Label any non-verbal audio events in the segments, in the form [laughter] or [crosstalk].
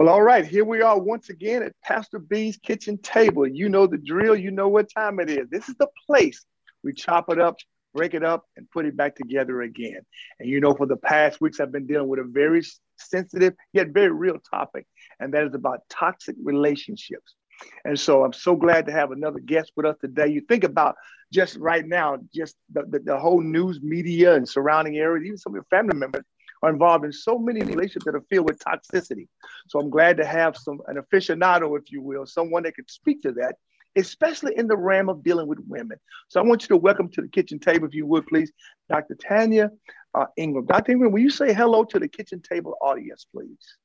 Well, all right, here we are once again at Pastor B's kitchen table. You know the drill, you know what time it is. This is the place we chop it up, break it up, and put it back together again. And you know, for the past weeks, I've been dealing with a very sensitive yet very real topic, and that is about toxic relationships. And so I'm so glad to have another guest with us today. You think about just right now, just the, the, the whole news media and surrounding areas, even some of your family members are involved in so many relationships that are filled with toxicity. So I'm glad to have some an aficionado, if you will, someone that can speak to that, especially in the realm of dealing with women. So I want you to welcome to the kitchen table, if you would, please, Dr. Tanya uh, Ingram. Dr. Ingram, will you say hello to the kitchen table audience, please?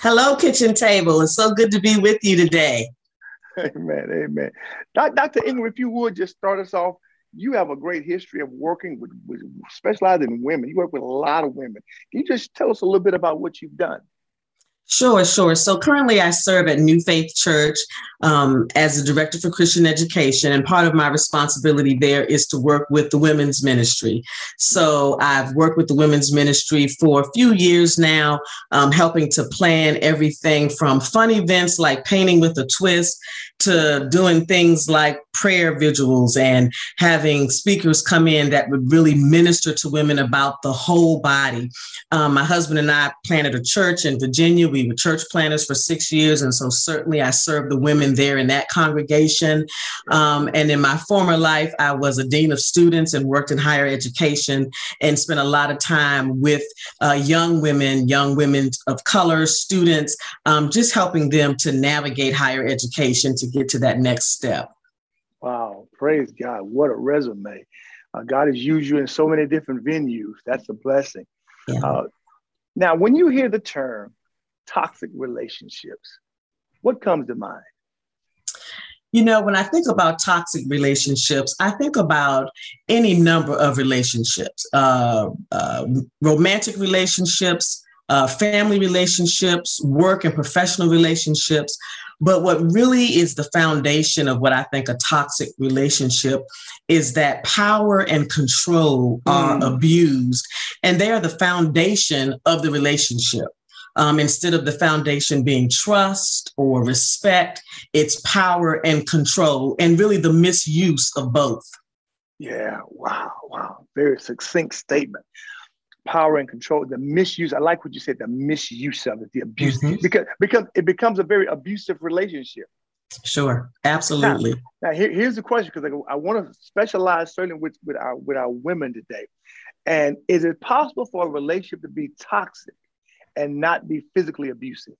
Hello, kitchen table. It's so good to be with you today. [laughs] Amen. Amen. Dr. Ingram, if you would just start us off you have a great history of working with, with specializing in women. You work with a lot of women. Can you just tell us a little bit about what you've done? Sure, sure. So currently, I serve at New Faith Church um, as a director for Christian education, and part of my responsibility there is to work with the women's ministry. So I've worked with the women's ministry for a few years now, um, helping to plan everything from fun events like painting with a twist to doing things like prayer vigils and having speakers come in that would really minister to women about the whole body. Um, my husband and I planted a church in Virginia. We were church planters for six years, and so certainly I served the women there in that congregation. Um, and in my former life, I was a dean of students and worked in higher education and spent a lot of time with uh, young women, young women of color, students, um, just helping them to navigate higher education to get to that next step. Wow, praise God. What a resume. Uh, God has used you in so many different venues. That's a blessing. Yeah. Uh, now, when you hear the term toxic relationships, what comes to mind? You know, when I think about toxic relationships, I think about any number of relationships uh, uh romantic relationships, uh, family relationships, work and professional relationships. But what really is the foundation of what I think a toxic relationship is that power and control are mm. abused, and they are the foundation of the relationship. Um, instead of the foundation being trust or respect, it's power and control, and really the misuse of both. Yeah, wow, wow. Very succinct statement power and control, the misuse. I like what you said, the misuse of it, the abuse, mm-hmm. because because it becomes a very abusive relationship. Sure, absolutely. Now, now here, here's the question, because I, I want to specialize certainly with with our with our women today. And is it possible for a relationship to be toxic and not be physically abusive?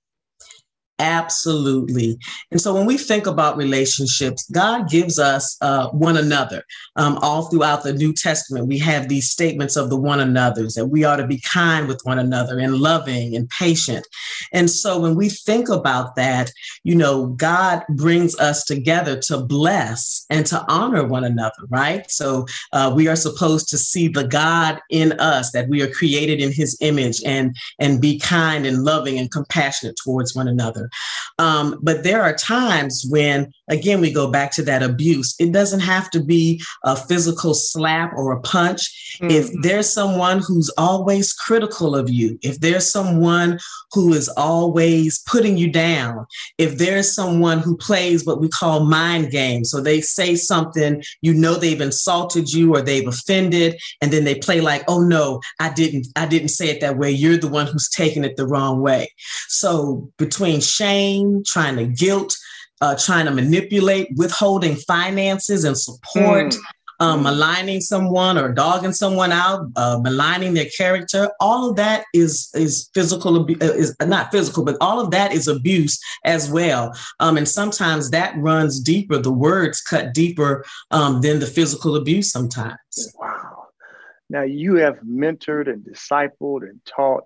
Absolutely. And so when we think about relationships, God gives us uh, one another. Um, all throughout the New Testament, we have these statements of the one another's that we ought to be kind with one another and loving and patient. And so when we think about that, you know, God brings us together to bless and to honor one another, right? So uh, we are supposed to see the God in us that we are created in his image and, and be kind and loving and compassionate towards one another. Um, but there are times when, again, we go back to that abuse. It doesn't have to be a physical slap or a punch. Mm-hmm. If there's someone who's always critical of you, if there's someone who is always putting you down, if there's someone who plays what we call mind games, so they say something, you know they've insulted you or they've offended, and then they play like, oh no, I didn't, I didn't say it that way. You're the one who's taking it the wrong way. So between shame, trying to guilt, uh, trying to manipulate, withholding finances and support, mm. um, maligning someone or dogging someone out, uh, maligning their character. All of that is is physical uh, is not physical, but all of that is abuse as well. Um, and sometimes that runs deeper. The words cut deeper um, than the physical abuse. Sometimes. Wow. Now you have mentored and discipled and taught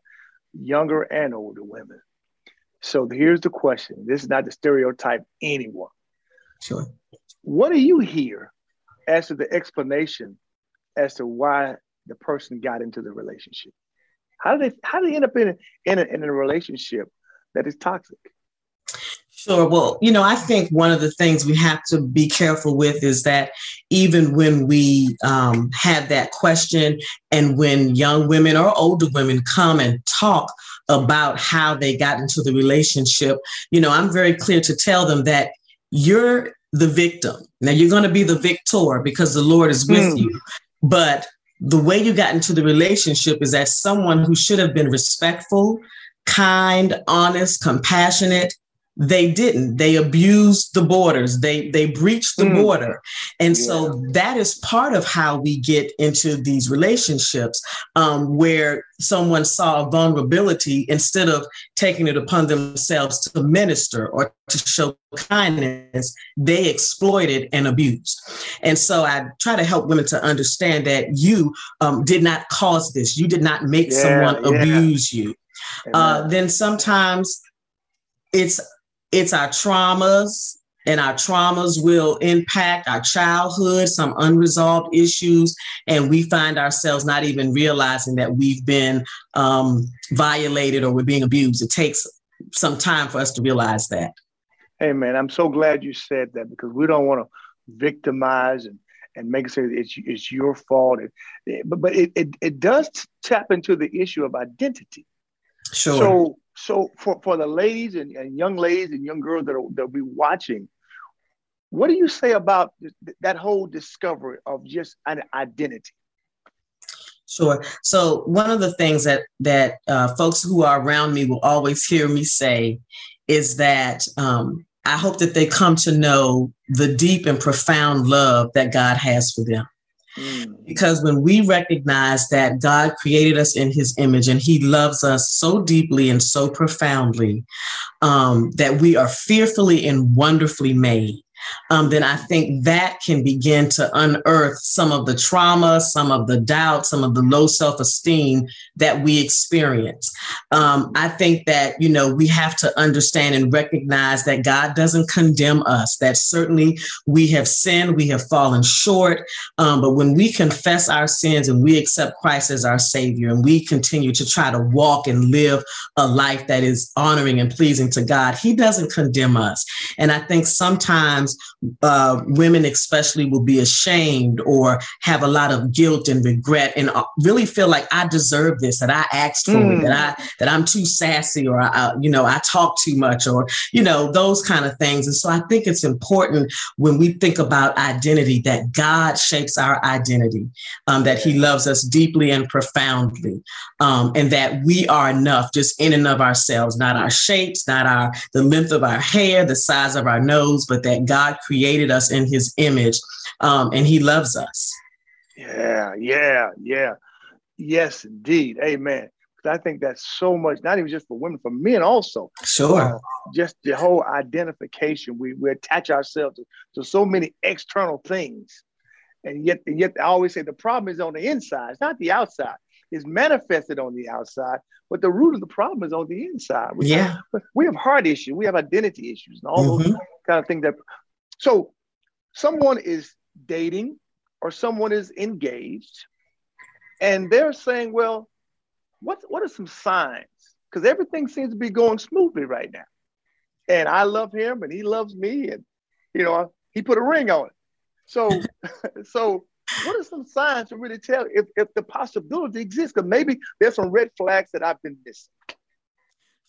younger and older women. So here's the question. This is not to stereotype anyone. Sure. What do you hear as to the explanation as to why the person got into the relationship? How do they how do they end up in a, in a, in a relationship that is toxic? Sure. Well, you know, I think one of the things we have to be careful with is that even when we um, have that question and when young women or older women come and talk about how they got into the relationship, you know, I'm very clear to tell them that you're the victim. Now, you're going to be the victor because the Lord is with mm. you. But the way you got into the relationship is as someone who should have been respectful, kind, honest, compassionate, they didn't. They abused the borders. They they breached the mm. border. And yeah. so that is part of how we get into these relationships um, where someone saw a vulnerability instead of taking it upon themselves to minister or to show kindness they exploited and abused. And so i try to help women to understand that you um, did not cause this. You did not make yeah, someone yeah. abuse you. Uh, then sometimes it's it's our traumas, and our traumas will impact our childhood, some unresolved issues, and we find ourselves not even realizing that we've been um, violated or we're being abused. It takes some time for us to realize that. Hey, man, I'm so glad you said that because we don't want to victimize and and make it say it's, it's your fault. It, but but it, it, it does tap into the issue of identity. Sure. So so for, for the ladies and, and young ladies and young girls that are, that'll be watching, what do you say about that whole discovery of just an identity? Sure. So one of the things that that uh, folks who are around me will always hear me say is that um, I hope that they come to know the deep and profound love that God has for them. Mm. Because when we recognize that God created us in his image and he loves us so deeply and so profoundly um, that we are fearfully and wonderfully made, um, then I think that can begin to unearth some of the trauma, some of the doubt, some of the low self esteem that we experience. Um, I think that, you know, we have to understand and recognize that God doesn't condemn us, that certainly we have sinned, we have fallen short. Um, but when we confess our sins and we accept Christ as our Savior and we continue to try to walk and live a life that is honoring and pleasing to God, He doesn't condemn us. And I think sometimes uh, women especially will be ashamed or have a lot of guilt and regret and uh, really feel like I deserve this, that I asked for mm. it, that I that I'm too sassy or I, you know I talk too much or you know those kind of things. And so I think it's important when we think about identity that God shapes our identity, um, that He loves us deeply and profoundly, um, and that we are enough just in and of ourselves, not our shapes, not our the length of our hair, the size of our nose, but that God God created us in his image um, and he loves us. Yeah, yeah, yeah. Yes, indeed. Amen. I think that's so much, not even just for women, for men also. Sure. Uh, just the whole identification. We, we attach ourselves to, to so many external things. And yet, and yet I always say the problem is on the inside, it's not the outside. It's manifested on the outside, but the root of the problem is on the inside. We yeah. Have, we have heart issues, we have identity issues, and all mm-hmm. those kind of things that so someone is dating or someone is engaged and they're saying, well, what, what are some signs? Because everything seems to be going smoothly right now. And I love him and he loves me. And, you know, he put a ring on it. So, [laughs] so what are some signs to really tell if, if the possibility exists? Because maybe there's some red flags that I've been missing.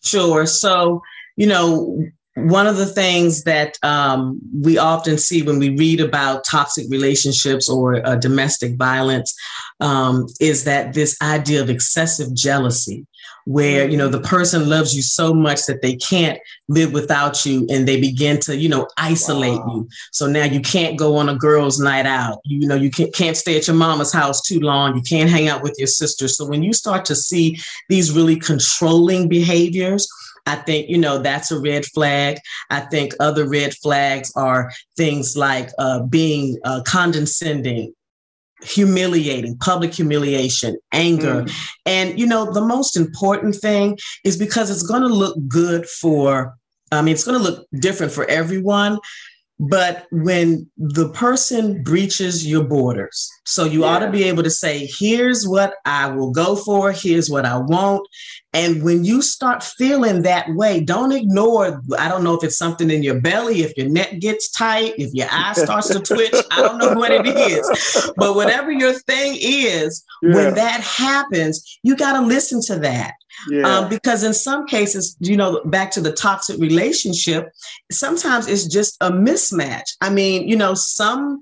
Sure. So, you know, one of the things that um, we often see when we read about toxic relationships or uh, domestic violence um, is that this idea of excessive jealousy where you know the person loves you so much that they can't live without you and they begin to you know isolate wow. you. So now you can't go on a girls night out. You know you can't, can't stay at your mama's house too long. You can't hang out with your sister. So when you start to see these really controlling behaviors I think, you know, that's a red flag. I think other red flags are things like uh, being uh, condescending, humiliating, public humiliation, anger. Mm. And, you know, the most important thing is because it's going to look good for, I mean, it's going to look different for everyone. But when the person breaches your borders, so you yeah. ought to be able to say, here's what I will go for, here's what I won't. And when you start feeling that way, don't ignore. I don't know if it's something in your belly, if your neck gets tight, if your eye starts to twitch. I don't know what it is. But whatever your thing is, yeah. when that happens, you got to listen to that. Yeah. Um, because in some cases, you know, back to the toxic relationship, sometimes it's just a mismatch. I mean, you know, some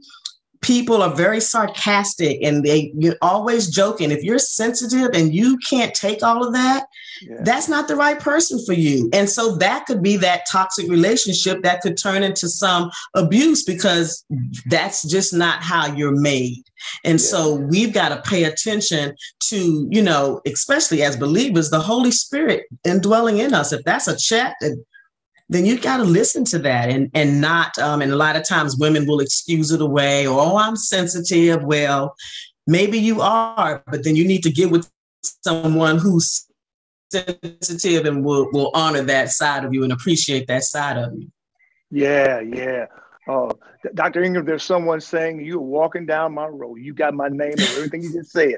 people are very sarcastic and they you're always joking. If you're sensitive and you can't take all of that, yeah. that's not the right person for you. And so that could be that toxic relationship that could turn into some abuse because that's just not how you're made. And yeah. so we've got to pay attention to, you know, especially as believers, the Holy Spirit indwelling in us. If that's a check, then you've got to listen to that and and not um, and a lot of times women will excuse it away or oh i'm sensitive well maybe you are but then you need to get with someone who's sensitive and will will honor that side of you and appreciate that side of you yeah yeah uh, Dr. Ingram, there's someone saying you're walking down my road. You got my name and everything you just said.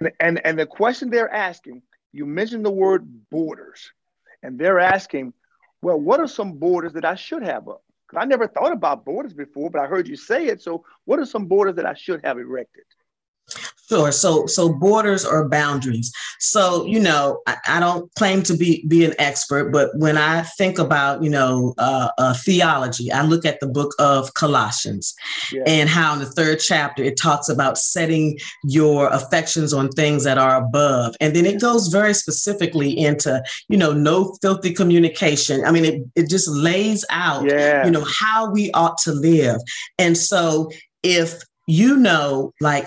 And, and, and the question they're asking, you mentioned the word borders, and they're asking, well, what are some borders that I should have up? Because I never thought about borders before, but I heard you say it. So, what are some borders that I should have erected? Sure. So, so borders or boundaries. So, you know, I, I, don't claim to be be an expert, but when I think about, you know, uh, uh, theology, I look at the book of Colossians, yeah. and how in the third chapter it talks about setting your affections on things that are above, and then it goes very specifically into, you know, no filthy communication. I mean, it it just lays out, yeah. you know, how we ought to live, and so if you know, like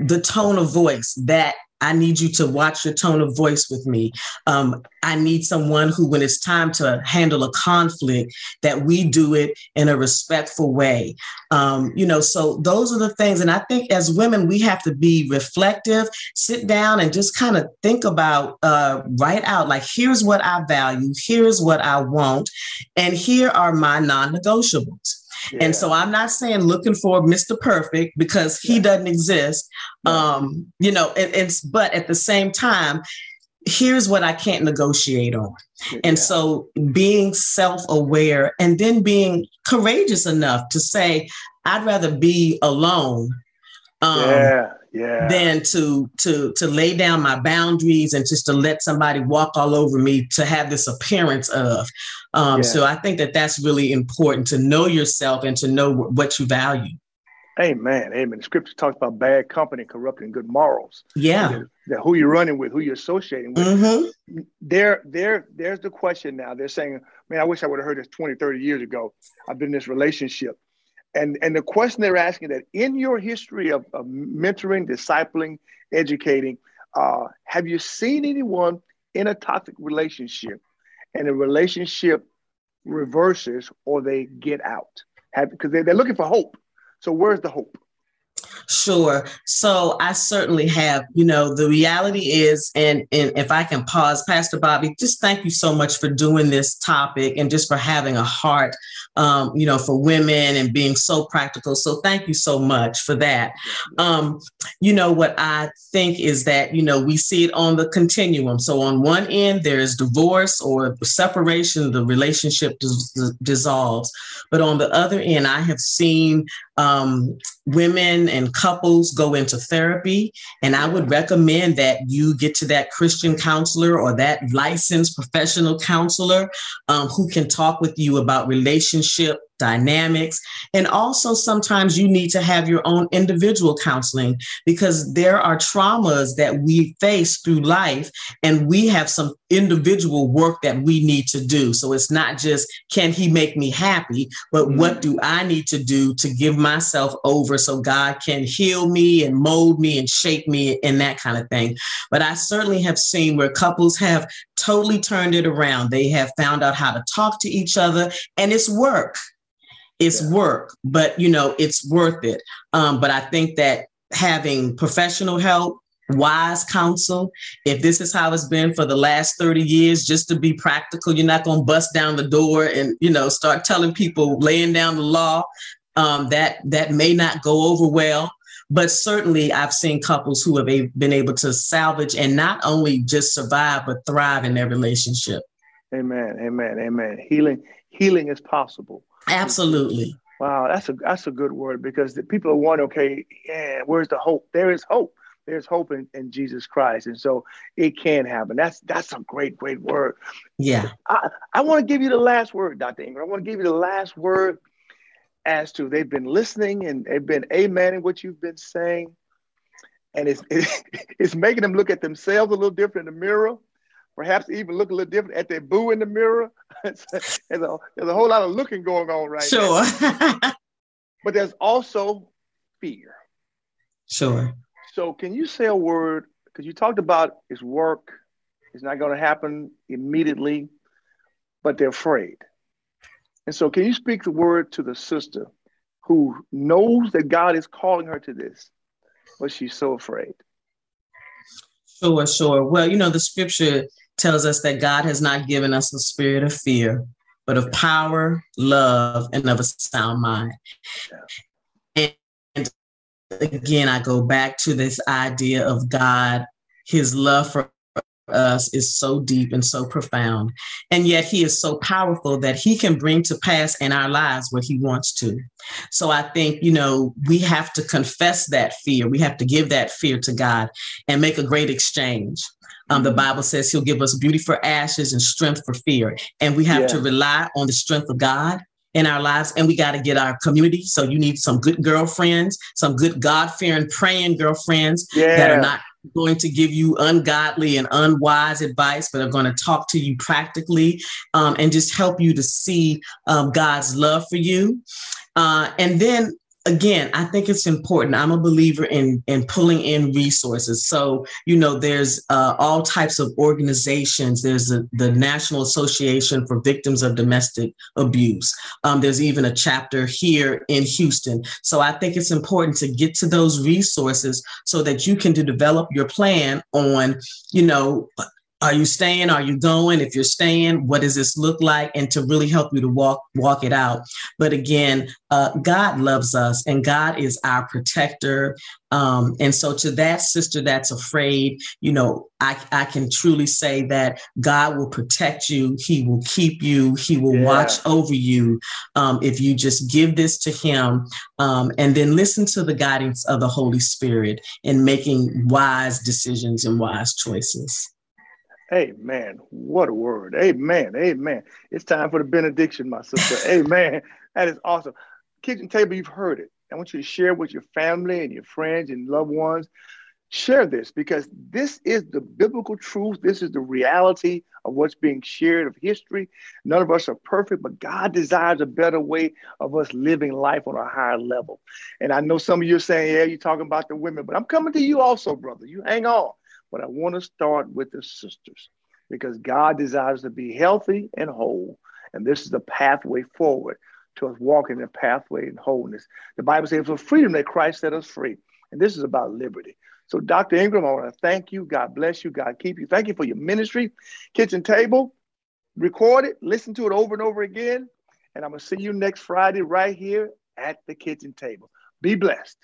the tone of voice that I need you to watch your tone of voice with me. Um, I need someone who, when it's time to handle a conflict, that we do it in a respectful way. Um, you know, so those are the things. And I think as women, we have to be reflective, sit down and just kind of think about, uh, write out like, here's what I value, here's what I want, and here are my non negotiables. And so I'm not saying looking for Mr. Perfect because he yeah. doesn't exist. Um, you know, it, it's but at the same time, here's what I can't negotiate on. Yeah. And so being self-aware and then being courageous enough to say, I'd rather be alone. Um, yeah yeah. than to to to lay down my boundaries and just to let somebody walk all over me to have this appearance of. Um, yeah. so i think that that's really important to know yourself and to know what you value. Amen amen the scripture talks about bad company corrupting good morals. Yeah. That, that who you're running with who you're associating with. Mm-hmm. there there there's the question now. They're saying man i wish i would have heard this 20 30 years ago. I've been in this relationship and, and the question they're asking that in your history of, of mentoring, discipling, educating, uh, have you seen anyone in a toxic relationship and the relationship reverses or they get out? Because they, they're looking for hope. So where's the hope? Sure. So I certainly have, you know, the reality is, and, and if I can pause, Pastor Bobby, just thank you so much for doing this topic and just for having a heart, um, you know, for women and being so practical. So thank you so much for that. Um, you know, what I think is that, you know, we see it on the continuum. So on one end, there's divorce or separation, the relationship dis- dissolves. But on the other end, I have seen um, women and couples go into therapy. And I would recommend that you get to that Christian counselor or that licensed professional counselor um, who can talk with you about relationship dynamics. And also, sometimes you need to have your own individual counseling because there are traumas that we face through life, and we have some individual work that we need to do. So it's not just, can he make me happy, but mm-hmm. what do I need to do to give myself over so God can heal me and mold me and shape me and that kind of thing. But I certainly have seen where couples have totally turned it around. They have found out how to talk to each other, and it's work it's yeah. work, but you know, it's worth it. Um, but I think that having professional help wise counsel. If this is how it's been for the last 30 years, just to be practical, you're not going to bust down the door and, you know, start telling people laying down the law. Um, that that may not go over well. But certainly, I've seen couples who have been able to salvage and not only just survive, but thrive in their relationship. Amen. Amen. Amen. Healing, healing is possible. Absolutely. Wow, that's a that's a good word because the people are wondering, okay, yeah, where's the hope? There is hope. There's hope in, in Jesus Christ. And so it can happen. That's that's a great, great word. Yeah. I, I want to give you the last word, Dr. Ingram. I want to give you the last word as to they've been listening and they've been amening what you've been saying. And it's [laughs] it's making them look at themselves a little different in the mirror perhaps even look a little different at their boo in the mirror. [laughs] there's, a, there's a whole lot of looking going on right sure. [laughs] but there's also fear. Sure. So can you say a word? Because you talked about it's work, it's not going to happen immediately, but they're afraid. And so can you speak the word to the sister who knows that God is calling her to this, but she's so afraid? Sure, sure. Well, you know, the scripture tells us that God has not given us a spirit of fear, but of power, love, and of a sound mind. And again, I go back to this idea of God, his love for us is so deep and so profound. And yet he is so powerful that he can bring to pass in our lives what he wants to. So I think, you know, we have to confess that fear. We have to give that fear to God and make a great exchange. Um, the. Bible says he'll give us beauty for ashes and strength for fear. And we have yeah. to rely on the strength of God in our lives. And we got to get our community. So you need some good girlfriends, some good God fearing, praying girlfriends yeah. that are not going to give you ungodly and unwise advice, but are going to talk to you practically um, and just help you to see um, God's love for you. Uh, and then again, I think it's important. I'm a believer in in pulling in resources. So you know, there's uh, all types of organizations. There's a, the National Association for Victims of Domestic Abuse. Um, there's even a chapter here in Houston. So I think it's important to get to those resources so that you can to develop your plan on, you know, are you staying? Are you going? If you're staying what does this look like? And to really help you to walk walk it out. But again uh, god loves us and god is our protector. Um, and so to that sister that's afraid you know I, I can truly say that god will protect you. He will keep you. He will yeah. watch over you um, if you just give this to him. Um, and then listen to the guidance of the holy spirit in making wise decisions and wise choices Amen. What a word. Amen. Amen. It's time for the benediction, my sister. [laughs] Amen. That is awesome. Kitchen table, you've heard it. I want you to share with your family and your friends and loved ones. Share this because this is the biblical truth. This is the reality of what's being shared of history. None of us are perfect, but God desires a better way of us living life on a higher level. And I know some of you are saying, yeah, you're talking about the women, but I'm coming to you also, brother. You hang on. But I want to start with the sisters because God desires to be healthy and whole. And this is the pathway forward to us walking the pathway in wholeness. The Bible says for freedom that Christ set us free. And this is about liberty. So, Dr. Ingram, I want to thank you. God bless you. God keep you. Thank you for your ministry. Kitchen table, record it, listen to it over and over again. And I'm going to see you next Friday right here at the kitchen table. Be blessed.